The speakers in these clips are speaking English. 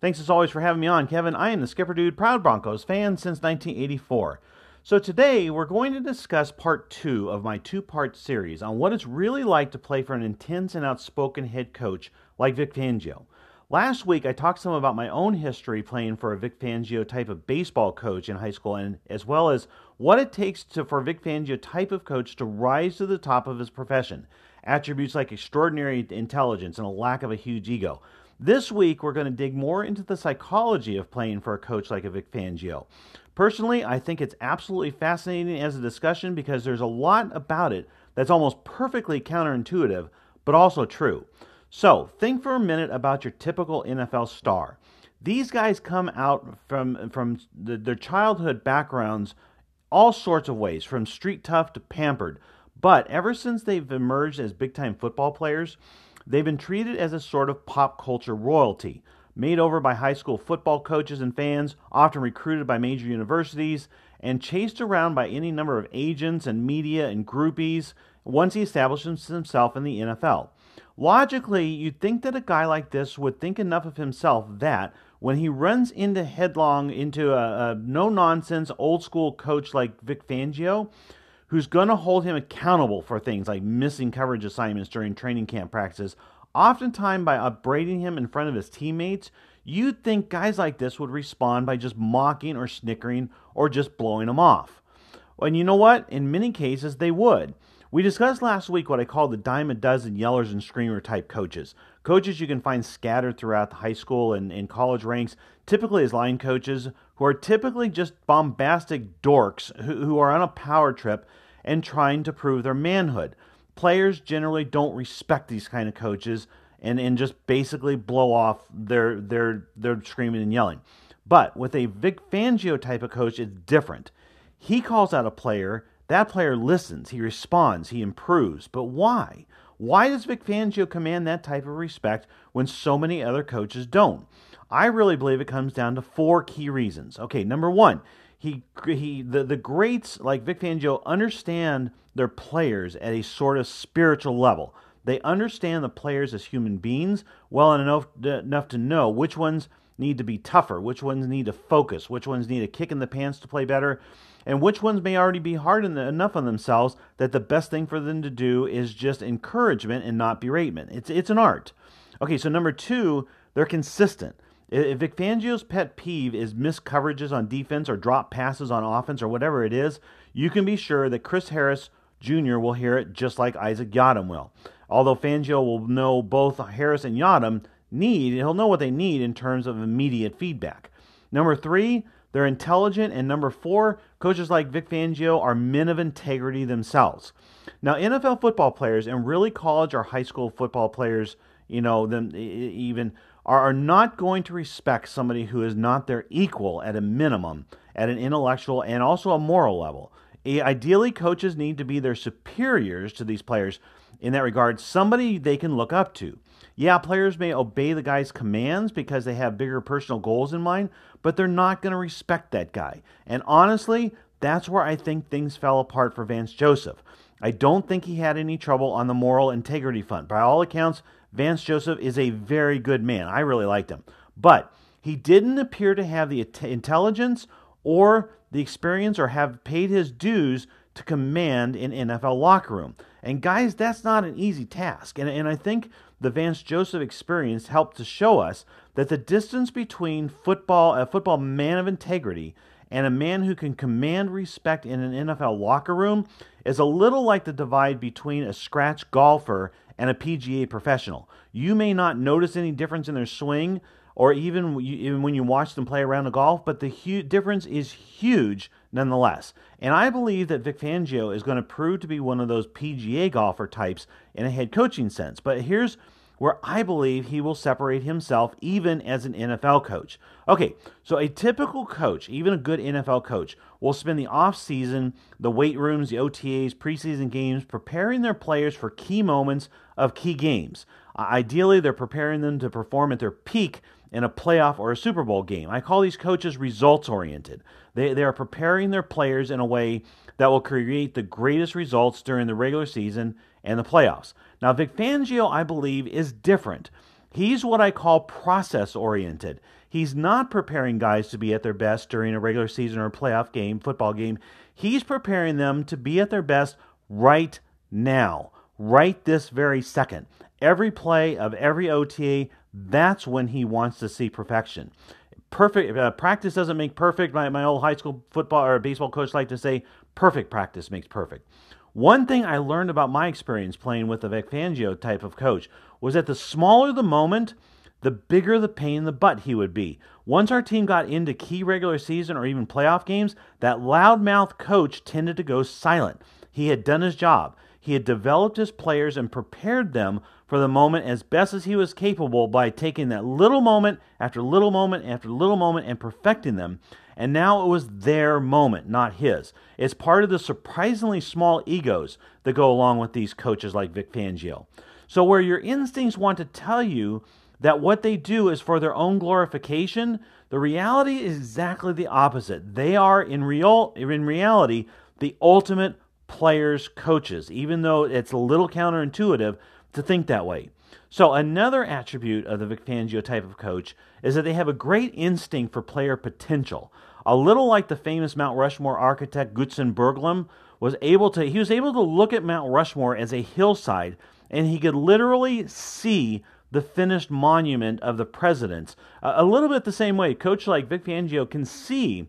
Thanks as always for having me on, Kevin. I am the Skipper Dude, proud Broncos fan since 1984. So today we're going to discuss part two of my two part series on what it's really like to play for an intense and outspoken head coach like Vic Fangio. Last week I talked some about my own history playing for a Vic Fangio type of baseball coach in high school and as well as what it takes to, for Vic Fangio type of coach to rise to the top of his profession. Attributes like extraordinary intelligence and a lack of a huge ego. This week, we're going to dig more into the psychology of playing for a coach like a Vic Fangio. Personally, I think it's absolutely fascinating as a discussion because there's a lot about it that's almost perfectly counterintuitive, but also true. So, think for a minute about your typical NFL star. These guys come out from, from the, their childhood backgrounds all sorts of ways, from street tough to pampered. But ever since they've emerged as big time football players, They've been treated as a sort of pop culture royalty, made over by high school football coaches and fans, often recruited by major universities, and chased around by any number of agents and media and groupies once he establishes himself in the NFL. Logically, you'd think that a guy like this would think enough of himself that when he runs into headlong into a, a no nonsense old school coach like Vic Fangio, who's going to hold him accountable for things like missing coverage assignments during training camp practices, oftentimes by upbraiding him in front of his teammates, you'd think guys like this would respond by just mocking or snickering or just blowing him off. And you know what? In many cases, they would. We discussed last week what I call the dime a dozen yellers and screamer type coaches. Coaches you can find scattered throughout the high school and, and college ranks, typically as line coaches, who are typically just bombastic dorks who, who are on a power trip and trying to prove their manhood. Players generally don't respect these kind of coaches and, and just basically blow off their, their, their screaming and yelling. But with a Vic Fangio type of coach, it's different. He calls out a player that player listens, he responds, he improves. But why? Why does Vic Fangio command that type of respect when so many other coaches don't? I really believe it comes down to four key reasons. Okay, number one, he he the, the greats like Vic Fangio understand their players at a sort of spiritual level. They understand the players as human beings well enough enough to know which ones need to be tougher, which ones need to focus, which ones need a kick in the pants to play better, and which ones may already be hard enough on themselves that the best thing for them to do is just encouragement and not beratement. It's it's an art. Okay, so number two, they're consistent. If Vic Fangio's pet peeve is missed coverages on defense or drop passes on offense or whatever it is, you can be sure that Chris Harris Jr. will hear it just like Isaac Yiadom will. Although Fangio will know both Harris and Yiadom need, he'll know what they need in terms of immediate feedback. Number three, they're intelligent. And number four, coaches like Vic Fangio are men of integrity themselves. Now, NFL football players and really college or high school football players, you know, them even are not going to respect somebody who is not their equal at a minimum, at an intellectual and also a moral level. Ideally, coaches need to be their superiors to these players in that regard, somebody they can look up to. Yeah, players may obey the guy's commands because they have bigger personal goals in mind, but they're not going to respect that guy. And honestly, that's where I think things fell apart for Vance Joseph. I don't think he had any trouble on the moral integrity front. By all accounts, Vance Joseph is a very good man. I really liked him. But he didn't appear to have the intelligence or the experience or have paid his dues to command an NFL locker room. And guys, that's not an easy task. And, and I think the Vance Joseph experience helped to show us that the distance between football, a football man of integrity, and a man who can command respect in an NFL locker room is a little like the divide between a scratch golfer and a PGA professional. You may not notice any difference in their swing or even, when you watch them play around the golf, but the hu- difference is huge nonetheless. And I believe that Vic Fangio is going to prove to be one of those PGA golfer types in a head coaching sense. But here's where I believe he will separate himself even as an NFL coach. Okay, so a typical coach, even a good NFL coach, will spend the offseason, the weight rooms, the OTAs, preseason games, preparing their players for key moments of key games. Uh, ideally, they're preparing them to perform at their peak in a playoff or a Super Bowl game. I call these coaches results oriented. They, they are preparing their players in a way that will create the greatest results during the regular season and the playoffs. Now, Vic Fangio, I believe, is different. He's what I call process oriented. He's not preparing guys to be at their best during a regular season or playoff game, football game. He's preparing them to be at their best right now, right this very second. Every play of every OTA, that's when he wants to see perfection. Perfect uh, practice doesn't make perfect. My, my old high school football or baseball coach liked to say, perfect practice makes perfect. One thing I learned about my experience playing with the Vic Fangio type of coach was that the smaller the moment, the bigger the pain in the butt he would be. Once our team got into key regular season or even playoff games, that loudmouth coach tended to go silent. He had done his job. He had developed his players and prepared them for the moment as best as he was capable by taking that little moment after little moment after little moment and perfecting them. And now it was their moment, not his. It's part of the surprisingly small egos that go along with these coaches like Vic Fangio. So, where your instincts want to tell you that what they do is for their own glorification, the reality is exactly the opposite. They are, in, real, in reality, the ultimate players' coaches, even though it's a little counterintuitive to think that way. So, another attribute of the Vic Fangio type of coach is that they have a great instinct for player potential. A little like the famous Mount Rushmore architect Gutzon Borglum was able to he was able to look at Mount Rushmore as a hillside and he could literally see the finished monument of the presidents. A little bit the same way, coach like Vic Fangio can see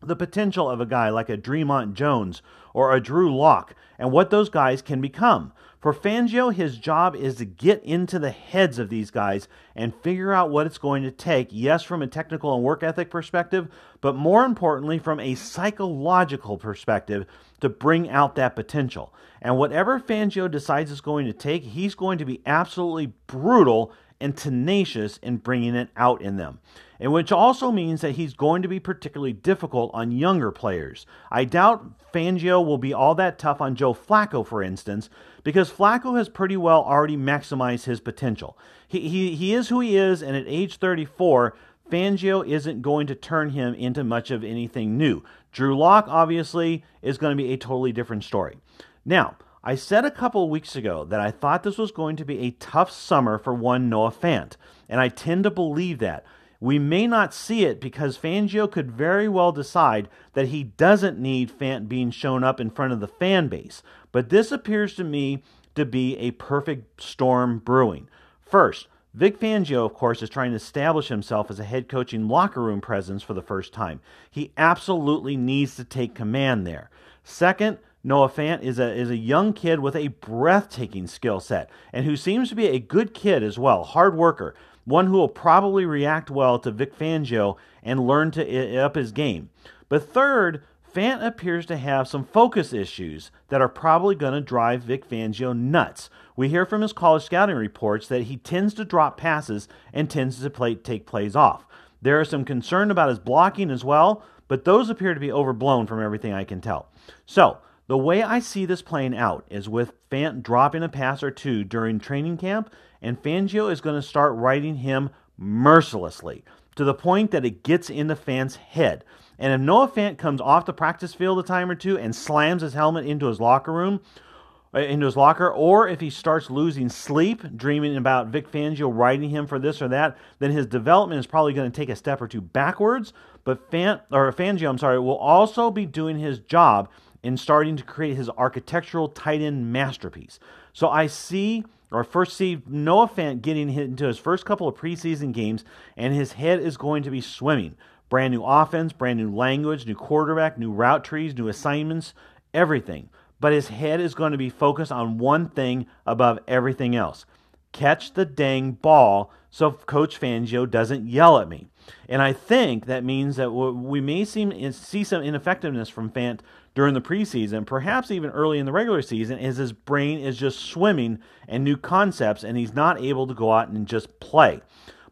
the potential of a guy like a Dre'Mont Jones or a Drew Lock and what those guys can become. For Fangio, his job is to get into the heads of these guys and figure out what it's going to take, yes, from a technical and work ethic perspective, but more importantly, from a psychological perspective to bring out that potential. And whatever Fangio decides it's going to take, he's going to be absolutely brutal and tenacious in bringing it out in them. And which also means that he's going to be particularly difficult on younger players. I doubt Fangio will be all that tough on Joe Flacco, for instance, because Flacco has pretty well already maximized his potential. He, he, he is who he is, and at age 34, Fangio isn't going to turn him into much of anything new. Drew Lock, obviously, is going to be a totally different story. Now, I said a couple weeks ago that I thought this was going to be a tough summer for one Noah Fant, and I tend to believe that. We may not see it because Fangio could very well decide that he doesn't need Fant being shown up in front of the fan base. But this appears to me to be a perfect storm brewing. First, Vic Fangio, of course, is trying to establish himself as a head coaching locker room presence for the first time. He absolutely needs to take command there. Second, Noah Fant is a, is a young kid with a breathtaking skill set and who seems to be a good kid as well, hard worker, one who will probably react well to Vic Fangio and learn to up his game. But third, Fant appears to have some focus issues that are probably going to drive Vic Fangio nuts. We hear from his college scouting reports that he tends to drop passes and tends to play, take plays off. There is some concern about his blocking as well, but those appear to be overblown from everything I can tell. So, the way I see this playing out is with Fant dropping a pass or two during training camp, and Fangio is going to start writing him mercilessly to the point that it gets in the Fant's head. And if Noah Fant comes off the practice field a time or two and slams his helmet into his locker room, uh, into his locker, or if he starts losing sleep, dreaming about Vic Fangio writing him for this or that, then his development is probably going to take a step or two backwards. But Fant or Fangio, I'm sorry, will also be doing his job in starting to create his architectural tight end masterpiece. So I see, or first see Noah Fant getting into his first couple of preseason games, and his head is going to be swimming. Brand new offense, brand new language, new quarterback, new route trees, new assignments, everything. But his head is going to be focused on one thing above everything else catch the dang ball so Coach Fangio doesn't yell at me. And I think that means that we may see, see some ineffectiveness from Fant during the preseason, perhaps even early in the regular season, as his brain is just swimming in new concepts and he's not able to go out and just play.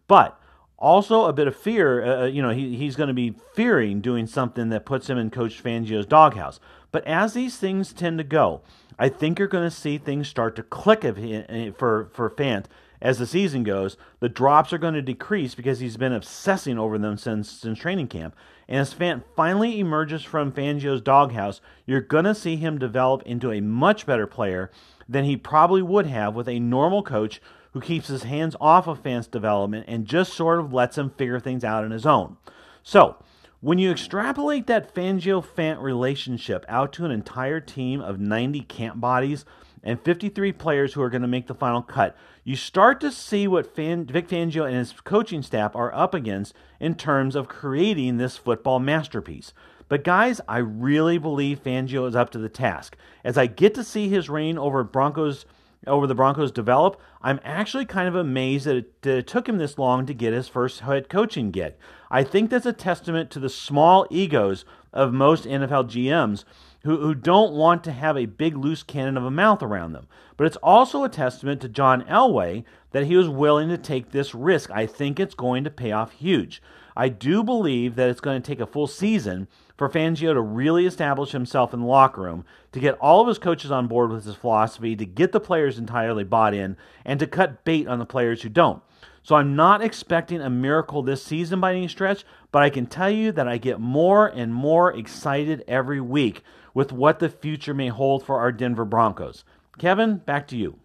But also a bit of fear, uh, uh you know, he, he's going to be fearing doing something that puts him in Coach Fangio's doghouse. But as these things tend to go, I think you're going to see things start to click for, for Fant as the season goes, the drops are going to decrease because he's been obsessing over them since, since training camp. And as Fant finally emerges from Fangio's doghouse, you're going to see him develop into a much better player than he probably would have with a normal coach who keeps his hands off of Fant's development and just sort of lets him figure things out on his own. So, when you extrapolate that Fangio Fant relationship out to an entire team of 90 camp bodies and 53 players who are going to make the final cut, you start to see what Fan, Vic Fangio and his coaching staff are up against in terms of creating this football masterpiece. But guys, I really believe Fangio is up to the task. As I get to see his reign over Broncos over the Broncos develop, I'm actually kind of amazed that it, that it, took him this long to get his first head coaching gig. I think that's a testament to the small egos of most NFL GMs who, who don't want to have a big loose cannon of a mouth around them. But it's also a testament to John Elway that he was willing to take this risk. I think it's going to pay off huge. I do believe that it's going to take a full season for Fangio to really establish himself in the locker room, to get all of his coaches on board with his philosophy, to get the players entirely bought in, and to cut bait on the players who don't. So I'm not expecting a miracle this season by any stretch, but I can tell you that I get more and more excited every week with what the future may hold for our Denver Broncos. Kevin, back to you.